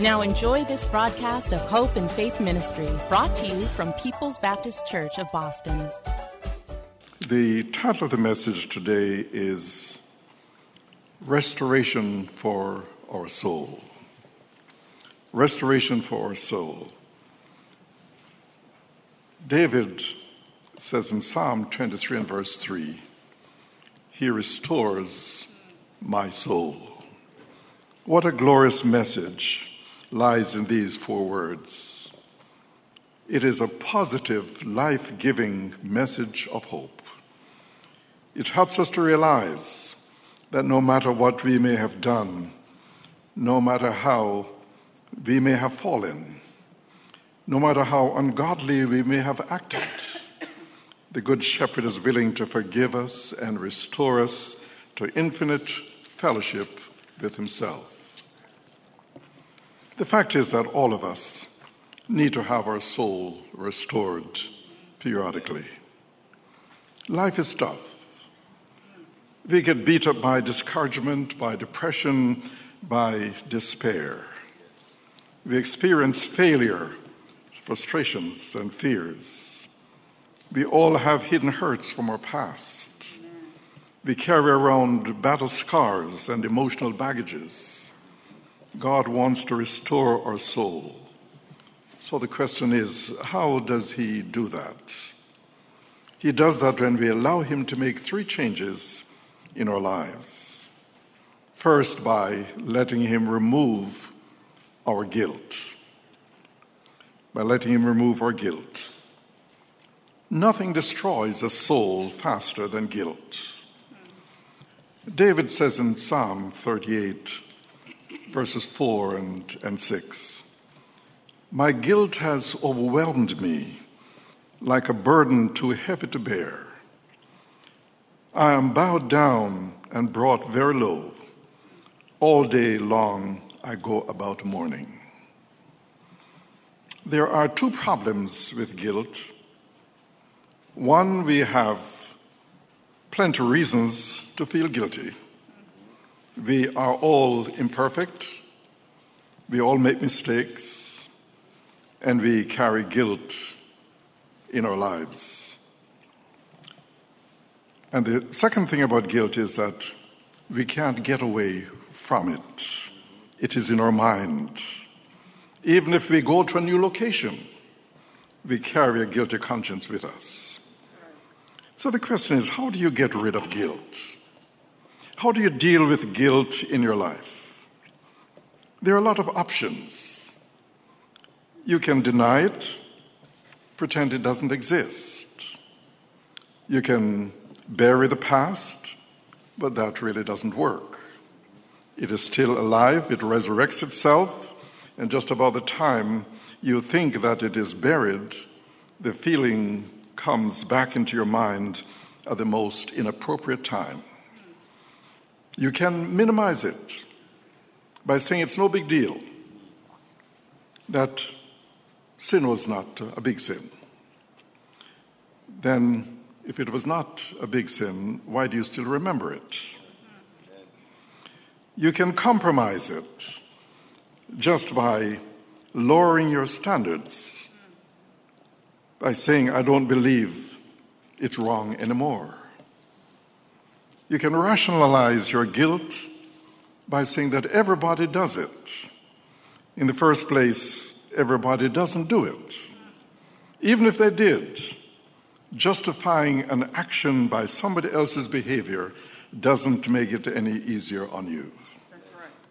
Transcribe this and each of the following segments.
Now enjoy this broadcast of Hope and Faith Ministry, brought to you from People's Baptist Church of Boston. The title of the message today is Restoration for Our Soul. Restoration for our soul. David says in Psalm 23 and verse 3 He restores my soul. What a glorious message lies in these four words. It is a positive, life giving message of hope. It helps us to realize that no matter what we may have done, no matter how we may have fallen, no matter how ungodly we may have acted, the Good Shepherd is willing to forgive us and restore us to infinite fellowship with Himself. The fact is that all of us need to have our soul restored periodically. Life is tough. We get beat up by discouragement, by depression, by despair. We experience failure, frustrations, and fears. We all have hidden hurts from our past. We carry around battle scars and emotional baggages. God wants to restore our soul. So the question is how does He do that? He does that when we allow Him to make three changes in our lives. First, by letting Him remove our guilt. By letting Him remove our guilt. Nothing destroys a soul faster than guilt. David says in Psalm 38, verses 4 and, and 6. My guilt has overwhelmed me like a burden too heavy to bear. I am bowed down and brought very low. All day long I go about mourning. There are two problems with guilt. One, we have plenty of reasons to feel guilty. We are all imperfect, we all make mistakes, and we carry guilt in our lives. And the second thing about guilt is that we can't get away from it. It is in our mind. Even if we go to a new location, we carry a guilty conscience with us. So the question is how do you get rid of guilt? How do you deal with guilt in your life? There are a lot of options. You can deny it, pretend it doesn't exist. You can bury the past, but that really doesn't work. It is still alive, it resurrects itself, and just about the time you think that it is buried, the feeling comes back into your mind at the most inappropriate time. You can minimize it by saying it's no big deal, that sin was not a big sin. Then, if it was not a big sin, why do you still remember it? You can compromise it just by lowering your standards, by saying, I don't believe it's wrong anymore. You can rationalize your guilt by saying that everybody does it. In the first place, everybody doesn't do it. Even if they did, justifying an action by somebody else's behavior doesn't make it any easier on you.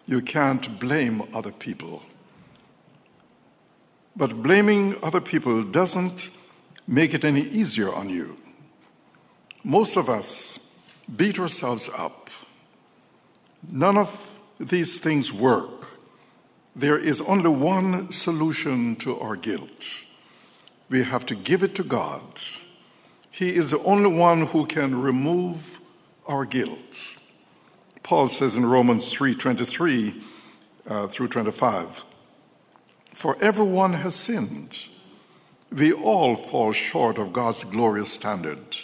You can't blame other people. But blaming other people doesn't make it any easier on you. Most of us beat ourselves up. None of these things work. There is only one solution to our guilt. We have to give it to God. He is the only one who can remove our guilt. Paul says in Romans 3:23 uh, through 25, "For everyone has sinned. We all fall short of God's glorious standard.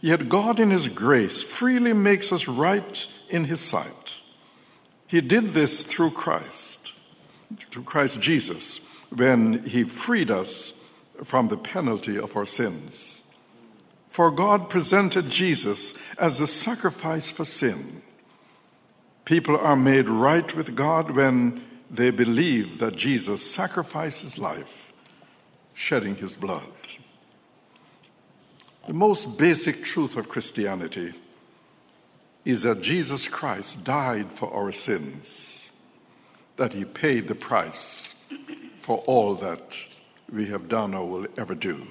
Yet God in his grace freely makes us right in his sight. He did this through Christ, through Christ Jesus, when he freed us from the penalty of our sins. For God presented Jesus as the sacrifice for sin. People are made right with God when they believe that Jesus sacrificed his life, shedding his blood. The most basic truth of Christianity is that Jesus Christ died for our sins, that he paid the price for all that we have done or will ever do.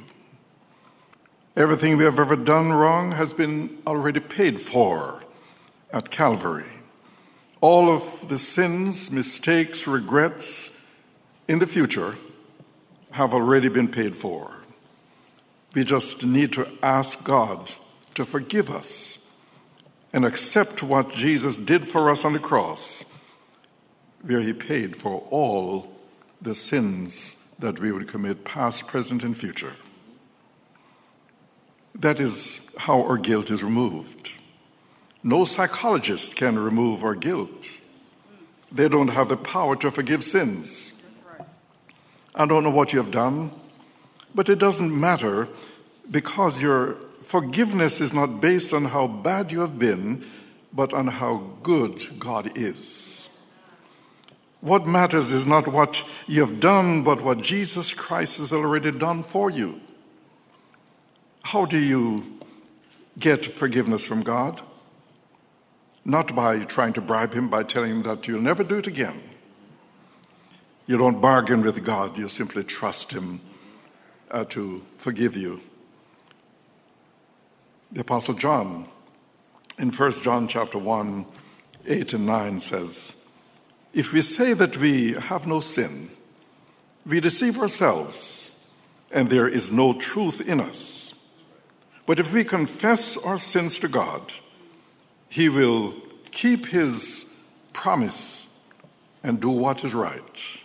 Everything we have ever done wrong has been already paid for at Calvary. All of the sins, mistakes, regrets in the future have already been paid for. We just need to ask God to forgive us and accept what Jesus did for us on the cross, where he paid for all the sins that we would commit, past, present, and future. That is how our guilt is removed. No psychologist can remove our guilt. They don't have the power to forgive sins. I don't know what you have done, but it doesn't matter because your forgiveness is not based on how bad you have been, but on how good God is. What matters is not what you have done, but what Jesus Christ has already done for you. How do you get forgiveness from God? Not by trying to bribe Him, by telling Him that you'll never do it again. You don't bargain with God, you simply trust Him uh, to forgive you. The Apostle John, in 1 John chapter 1, 8 and 9 says, If we say that we have no sin, we deceive ourselves, and there is no truth in us. But if we confess our sins to God, He will keep His promise and do what is right.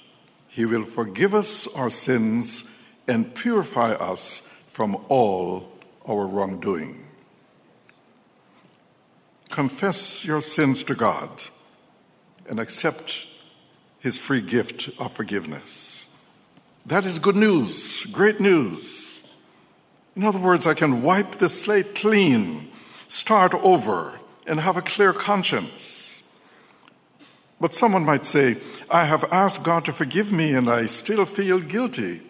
He will forgive us our sins and purify us from all our wrongdoing. Confess your sins to God and accept His free gift of forgiveness. That is good news, great news. In other words, I can wipe the slate clean, start over, and have a clear conscience. But someone might say, I have asked God to forgive me and I still feel guilty.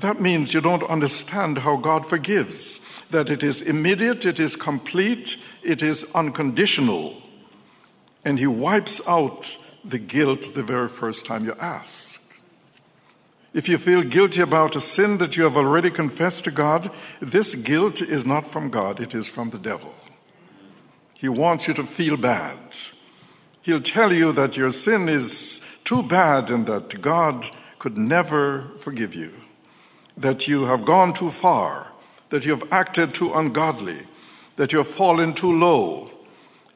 That means you don't understand how God forgives, that it is immediate, it is complete, it is unconditional, and He wipes out the guilt the very first time you ask. If you feel guilty about a sin that you have already confessed to God, this guilt is not from God, it is from the devil. He wants you to feel bad. He'll tell you that your sin is too bad and that God could never forgive you, that you have gone too far, that you have acted too ungodly, that you have fallen too low,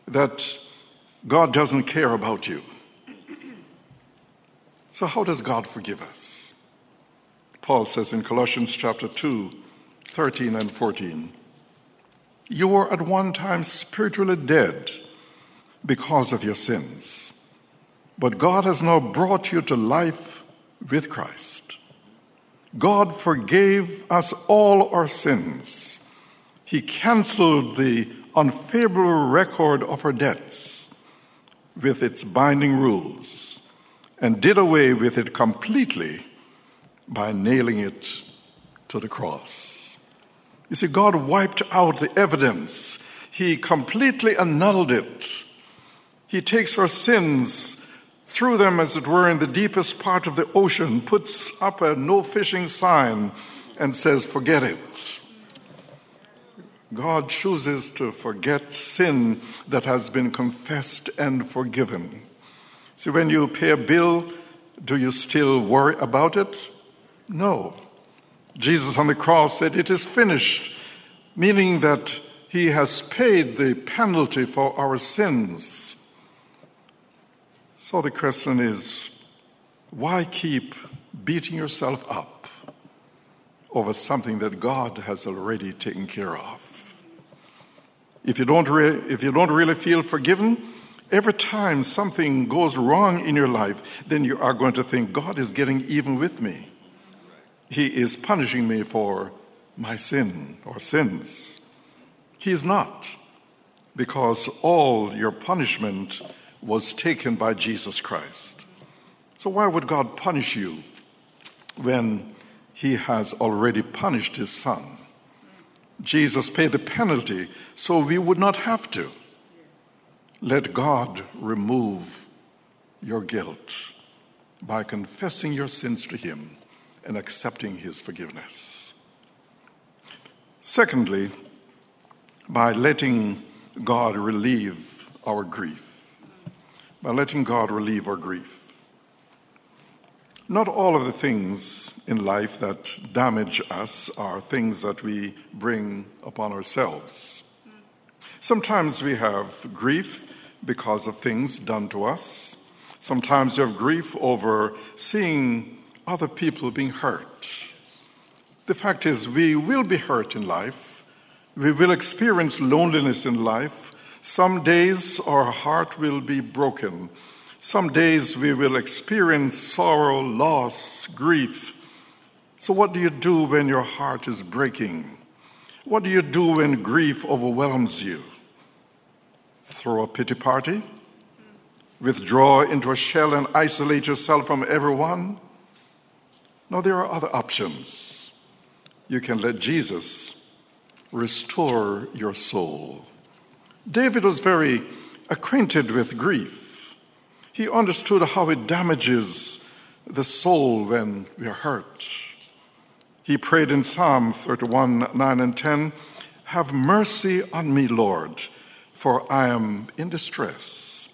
that God doesn't care about you. So, how does God forgive us? Paul says in Colossians chapter 2, 13 and 14. You were at one time spiritually dead because of your sins, but God has now brought you to life with Christ. God forgave us all our sins. He canceled the unfavorable record of our debts with its binding rules and did away with it completely by nailing it to the cross. You see, God wiped out the evidence, He completely annulled it. He takes our sins, threw them, as it were, in the deepest part of the ocean, puts up a no fishing sign, and says, Forget it. God chooses to forget sin that has been confessed and forgiven. See, when you pay a bill, do you still worry about it? No. Jesus on the cross said, It is finished, meaning that he has paid the penalty for our sins. So the question is why keep beating yourself up over something that God has already taken care of? If you don't, re- if you don't really feel forgiven, every time something goes wrong in your life, then you are going to think, God is getting even with me. He is punishing me for my sin or sins. He is not, because all your punishment was taken by Jesus Christ. So, why would God punish you when He has already punished His Son? Jesus paid the penalty so we would not have to. Let God remove your guilt by confessing your sins to Him and accepting His forgiveness. Secondly, by letting God relieve our grief. By letting God relieve our grief. Not all of the things in life that damage us are things that we bring upon ourselves. Sometimes we have grief because of things done to us. Sometimes you have grief over seeing other people being hurt. The fact is, we will be hurt in life. We will experience loneliness in life. Some days our heart will be broken some days we will experience sorrow, loss, grief. So, what do you do when your heart is breaking? What do you do when grief overwhelms you? Throw a pity party? Withdraw into a shell and isolate yourself from everyone? No, there are other options. You can let Jesus restore your soul. David was very acquainted with grief. He understood how it damages the soul when we are hurt. He prayed in Psalm 31 9 and 10 Have mercy on me, Lord, for I am in distress.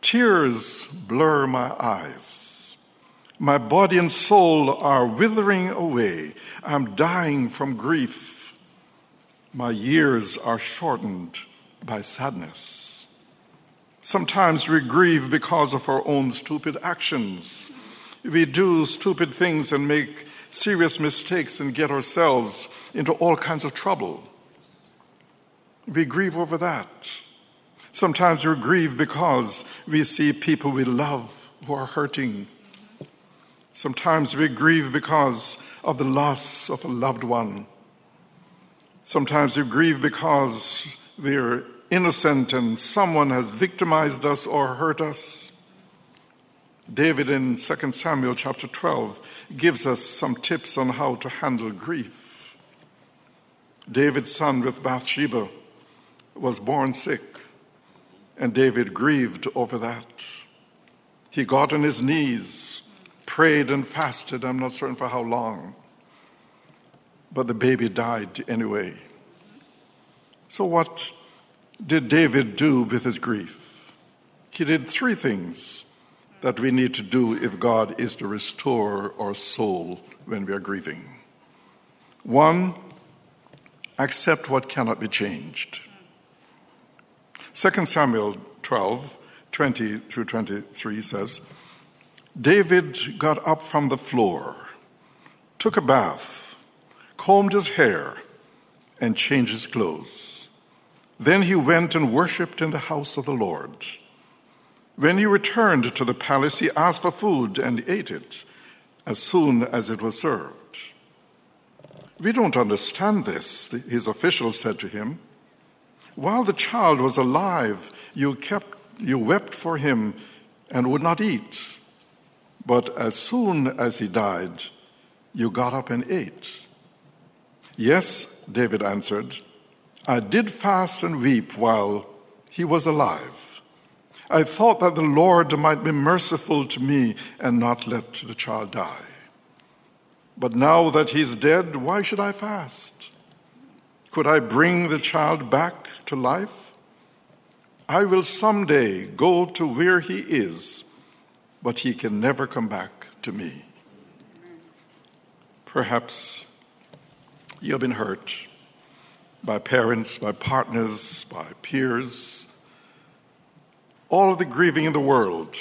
Tears blur my eyes. My body and soul are withering away. I'm dying from grief. My years are shortened by sadness. Sometimes we grieve because of our own stupid actions. We do stupid things and make serious mistakes and get ourselves into all kinds of trouble. We grieve over that. Sometimes we grieve because we see people we love who are hurting. Sometimes we grieve because of the loss of a loved one. Sometimes we grieve because we're innocent and someone has victimized us or hurt us. David in 2 Samuel chapter 12 gives us some tips on how to handle grief. David's son with Bathsheba was born sick, and David grieved over that. He got on his knees, prayed and fasted, I'm not certain for how long, but the baby died anyway. So, what did David do with his grief? He did three things that we need to do if God is to restore our soul when we are grieving. One, accept what cannot be changed. 2 Samuel 12, 20 through 23 says, David got up from the floor, took a bath, combed his hair, and changed his clothes. Then he went and worshipped in the house of the Lord. When he returned to the palace, he asked for food and ate it as soon as it was served. We don't understand this, his officials said to him. While the child was alive, you, kept, you wept for him and would not eat. But as soon as he died, you got up and ate. Yes, David answered, I did fast and weep while he was alive. I thought that the Lord might be merciful to me and not let the child die. But now that he's dead, why should I fast? Could I bring the child back to life? I will someday go to where he is, but he can never come back to me. Perhaps you have been hurt by parents, by partners, by peers. All of the grieving in the world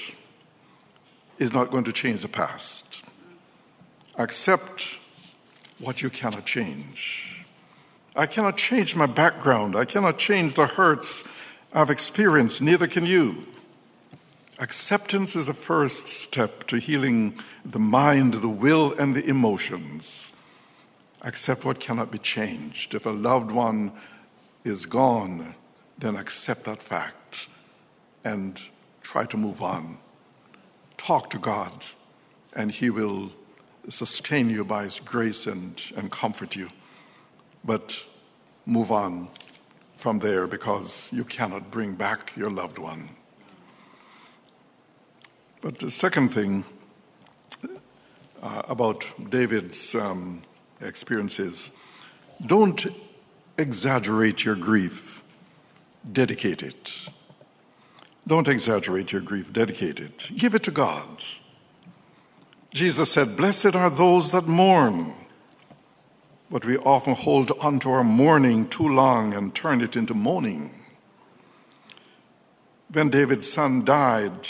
is not going to change the past. Accept what you cannot change. I cannot change my background. I cannot change the hurts I've experienced. Neither can you. Acceptance is the first step to healing the mind, the will, and the emotions. Accept what cannot be changed. If a loved one is gone, then accept that fact and try to move on. Talk to God, and He will sustain you by His grace and, and comfort you. But move on from there because you cannot bring back your loved one. But the second thing uh, about David's um, experiences don't exaggerate your grief, dedicate it. Don't exaggerate your grief, dedicate it. Give it to God. Jesus said, Blessed are those that mourn. But we often hold on to our mourning too long and turn it into moaning. When David's son died,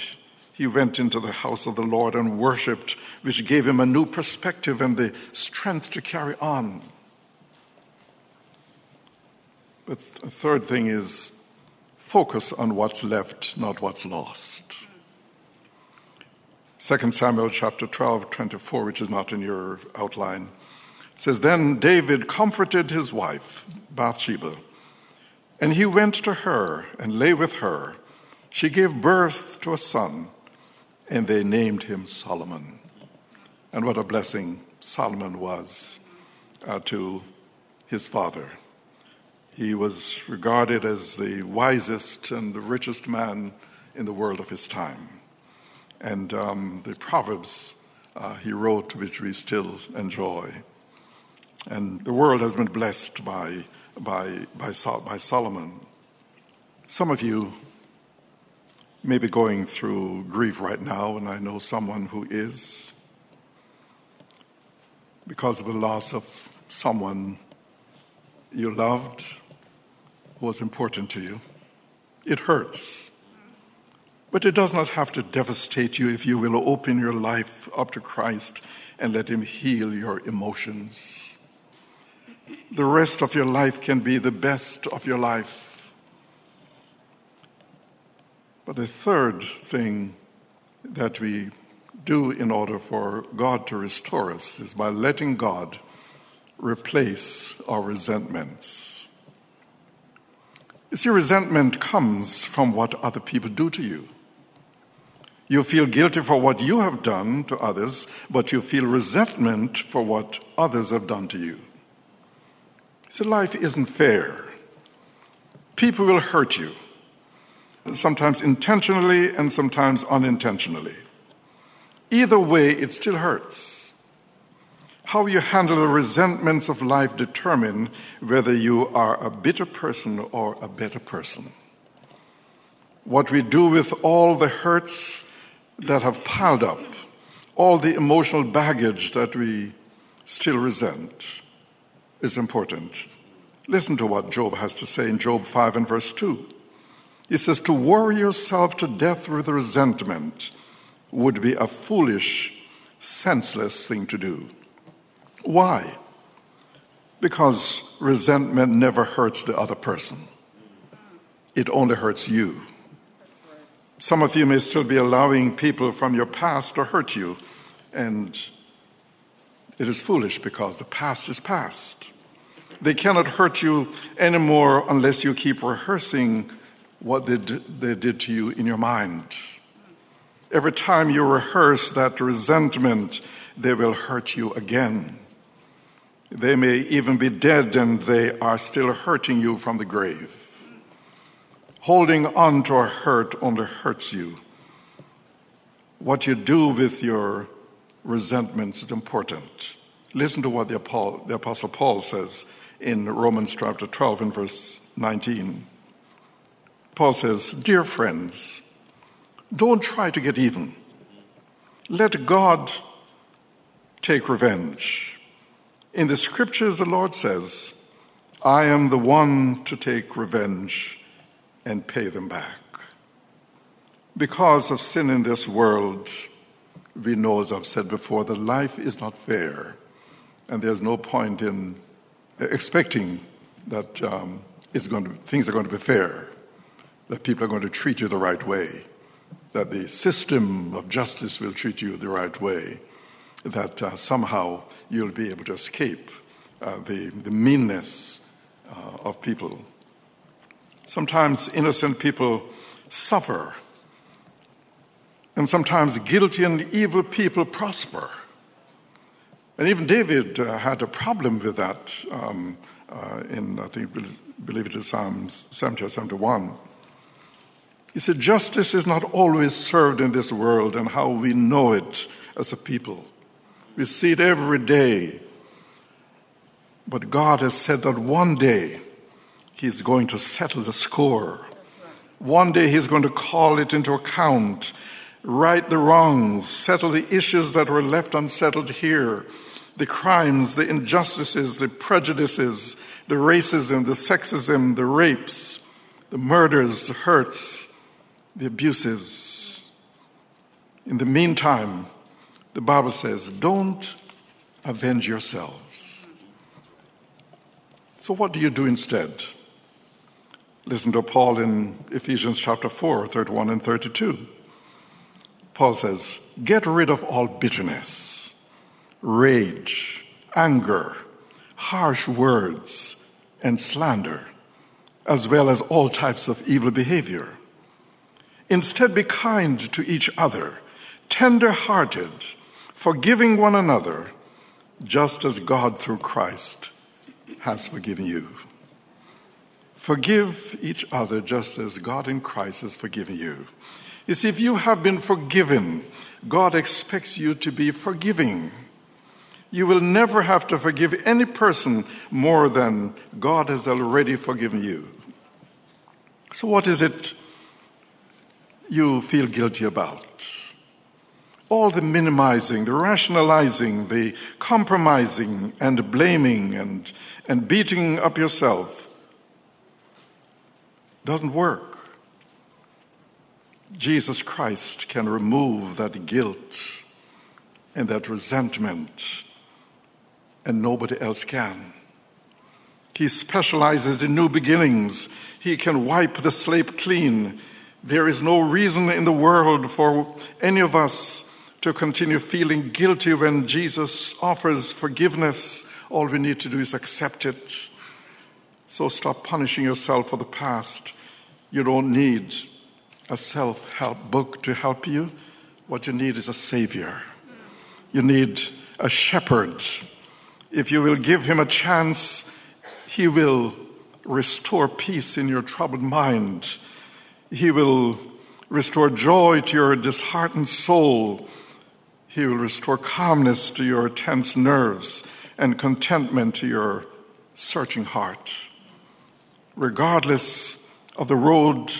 he went into the house of the Lord and worshiped, which gave him a new perspective and the strength to carry on. But the third thing is focus on what's left, not what's lost. 2 Samuel chapter 12, 24, which is not in your outline, says, Then David comforted his wife, Bathsheba, and he went to her and lay with her. She gave birth to a son, and they named him Solomon. And what a blessing Solomon was uh, to his father. He was regarded as the wisest and the richest man in the world of his time. And um, the Proverbs uh, he wrote, which we still enjoy. And the world has been blessed by, by, by, Sol- by Solomon. Some of you may be going through grief right now, and I know someone who is because of the loss of someone you loved who was important to you. It hurts. But it does not have to devastate you if you will open your life up to Christ and let Him heal your emotions. The rest of your life can be the best of your life. But the third thing that we do in order for God to restore us is by letting God replace our resentments. You see, resentment comes from what other people do to you. You feel guilty for what you have done to others, but you feel resentment for what others have done to you. See, life isn't fair. People will hurt you, sometimes intentionally and sometimes unintentionally. Either way, it still hurts. How you handle the resentments of life determine whether you are a bitter person or a better person. What we do with all the hurts that have piled up, all the emotional baggage that we still resent, is important. Listen to what Job has to say in Job 5 and verse 2. He says, To worry yourself to death with resentment would be a foolish, senseless thing to do. Why? Because resentment never hurts the other person, it only hurts you. Some of you may still be allowing people from your past to hurt you, and it is foolish because the past is past. They cannot hurt you anymore unless you keep rehearsing what they did, they did to you in your mind. Every time you rehearse that resentment, they will hurt you again. They may even be dead and they are still hurting you from the grave. Holding on to a hurt only hurts you. What you do with your resentments is important. Listen to what the, Apostle Paul says in Romans chapter 12 and verse 19. Paul says, Dear friends, don't try to get even. Let God take revenge. In the scriptures, the Lord says, I am the one to take revenge and pay them back. Because of sin in this world, we know, as I've said before, that life is not fair, and there's no point in expecting that um, going to, things are going to be fair, that people are going to treat you the right way, that the system of justice will treat you the right way, that uh, somehow you'll be able to escape uh, the, the meanness uh, of people Sometimes innocent people suffer, and sometimes guilty and evil people prosper. And even David uh, had a problem with that um, uh, in, I think, believe it is Psalms 70 or 71. He said, Justice is not always served in this world and how we know it as a people. We see it every day. But God has said that one day He's going to settle the score. One day he's going to call it into account, right the wrongs, settle the issues that were left unsettled here, the crimes, the injustices, the prejudices, the racism, the sexism, the rapes, the murders, the hurts, the abuses. In the meantime, the Bible says, don't avenge yourselves. So, what do you do instead? Listen to Paul in Ephesians chapter 4, 31 and 32. Paul says, Get rid of all bitterness, rage, anger, harsh words, and slander, as well as all types of evil behavior. Instead, be kind to each other, tender hearted, forgiving one another, just as God through Christ has forgiven you. Forgive each other just as God in Christ has forgiven you. You see, if you have been forgiven, God expects you to be forgiving. You will never have to forgive any person more than God has already forgiven you. So, what is it you feel guilty about? All the minimizing, the rationalizing, the compromising and blaming and, and beating up yourself doesn't work. Jesus Christ can remove that guilt and that resentment, and nobody else can. He specializes in new beginnings. He can wipe the slate clean. There is no reason in the world for any of us to continue feeling guilty when Jesus offers forgiveness. All we need to do is accept it so stop punishing yourself for the past. You don't need a self help book to help you. What you need is a savior. You need a shepherd. If you will give him a chance, he will restore peace in your troubled mind. He will restore joy to your disheartened soul. He will restore calmness to your tense nerves and contentment to your searching heart regardless of the road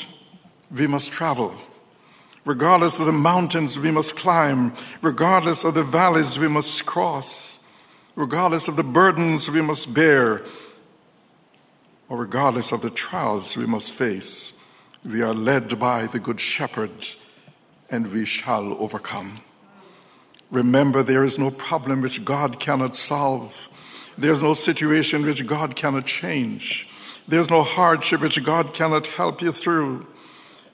we must travel, regardless of the mountains we must climb, regardless of the valleys we must cross, regardless of the burdens we must bear, or regardless of the trials we must face, we are led by the Good Shepherd and we shall overcome. Remember, there is no problem which God cannot solve. There's no situation which God cannot change. There's no hardship which God cannot help you through.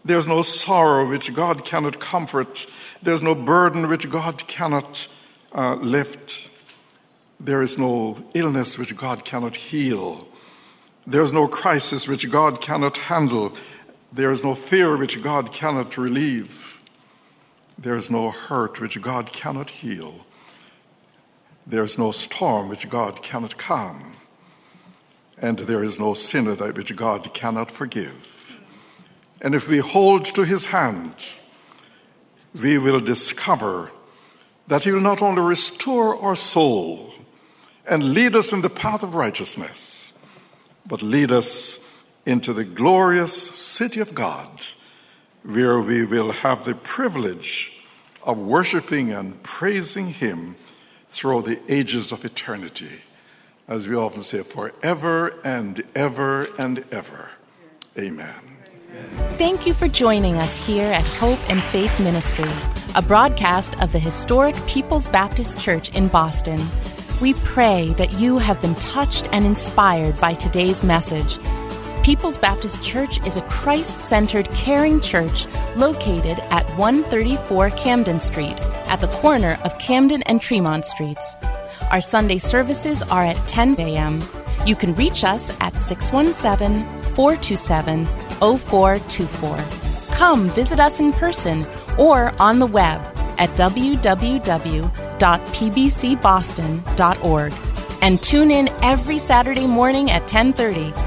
There's no sorrow which God cannot comfort. There's no burden which God cannot uh, lift. There is no illness which God cannot heal. There's no crisis which God cannot handle. There is no fear which God cannot relieve. There is no hurt which God cannot heal. There is no storm which God cannot calm. And there is no sinner that which God cannot forgive. And if we hold to his hand, we will discover that he will not only restore our soul and lead us in the path of righteousness, but lead us into the glorious city of God, where we will have the privilege of worshiping and praising him through the ages of eternity. As we often say, forever and ever and ever. Amen. Thank you for joining us here at Hope and Faith Ministry, a broadcast of the historic People's Baptist Church in Boston. We pray that you have been touched and inspired by today's message. People's Baptist Church is a Christ centered, caring church located at 134 Camden Street, at the corner of Camden and Tremont Streets. Our Sunday services are at 10 a.m. You can reach us at 617 427 0424. Come visit us in person or on the web at www.pbcboston.org and tune in every Saturday morning at 10:30